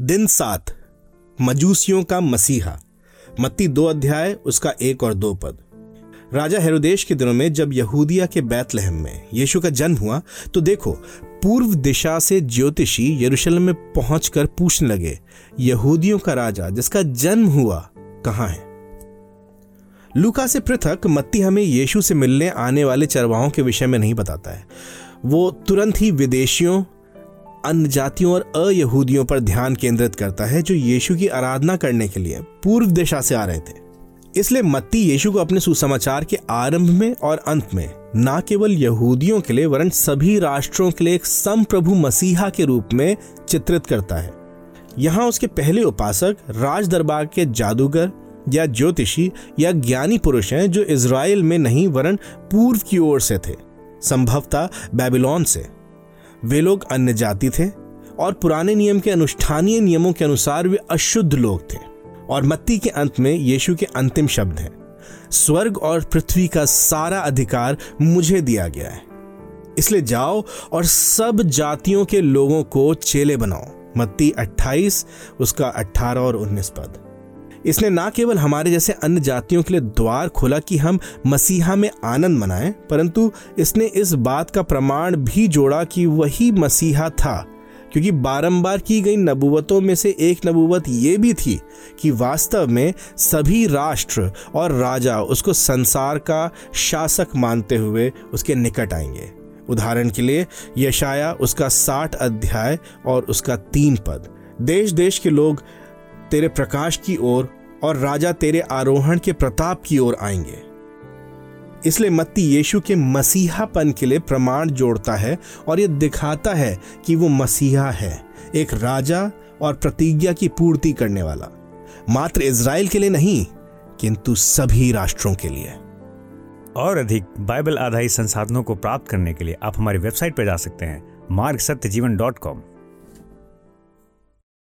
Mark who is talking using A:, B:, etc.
A: दिन सात, मजूसियों का मसीहा। मत्ती दो अध्याय, उसका एक और दो पद। राजा हेरोदेश के दिनों में जब यहूदिया के बैतलहम में यीशु का जन्म हुआ तो देखो, पूर्व दिशा से ज्योतिषी यरूशलेम में पहुंचकर पूछने लगे, यहूदियों का राजा, जिसका जन्म हुआ, कहाँ है? लूका से पृथक मत्ती हमें यीशु से मिलने आने वाले चरवाहों के विषय में नहीं बताता है। वो तुरंत ही विदेशियों अन्य जातियों और अयहूदियों पर ध्यान केंद्रित करता है जो यीशु की आराधना करने के लिए पूर्व दिशा से आ रहे थे। इसलिए मत्ती यीशु को अपने सुसमाचार के आरंभ में और अंत में, न केवल यहूदियों के लिए, वरन सभी राष्ट्रों के लिए एक संप्रभु मसीहा के रूप में चित्रित करता है। यहाँ उसके पहले उपासक राज दरबार के जादूगर या ज्योतिषी या ज्ञानी पुरुष हैं जो इसराइल में नहीं, वरन पूर्व की ओर से थे। संभवतः बेबीलोन से। वे लोग अन्य जाति थे और पुराने नियम के अनुष्ठानीय नियमों के अनुसार वे अशुद्ध लोग थे। और मत्ती के अंत में यीशु के अंतिम शब्द हैं, स्वर्ग और पृथ्वी का सारा अधिकार मुझे दिया गया है। इसलिए जाओ और सब जातियों के लोगों को चेले बनाओ। मत्ती 28 उसका 18 और 19 पद। इसने ना केवल हमारे जैसे अन्य जातियों के लिए द्वार खोला कि हम मसीहा में आनंद मनाएँ, परंतु इसने इस बात का प्रमाण भी जोड़ा कि वही मसीहा था। क्योंकि बारंबार की गई नबूवतों में से एक नबूवत ये भी थी कि वास्तव में सभी राष्ट्र और राजा उसको संसार का शासक मानते हुए उसके निकट आएँगे। उदाहरण के लिए यशाया उसका साठ अध्याय और उसका तीन पद। देश देश के लोग तेरे प्रकाश की ओर और राजा तेरे आरोहण के प्रताप की ओर आएँगे। इसलिए मत्ती यीशु के मसीहापन के लिए प्रमाण जोड़ता है और यह दिखाता है कि वो मसीहा है, एक राजा और प्रतिज्ञा की पूर्ति करने वाला। मात्र इज़राइल के लिए नहीं, किंतु सभी राष्ट्रों के लिए।
B: और अधिक बाइबल आधारित संसाधनों को प्राप्त करने के लिए आप हमारी वेबसाइट पर जा सकते हैं मार्ग सत्य जीवन डॉट कॉम।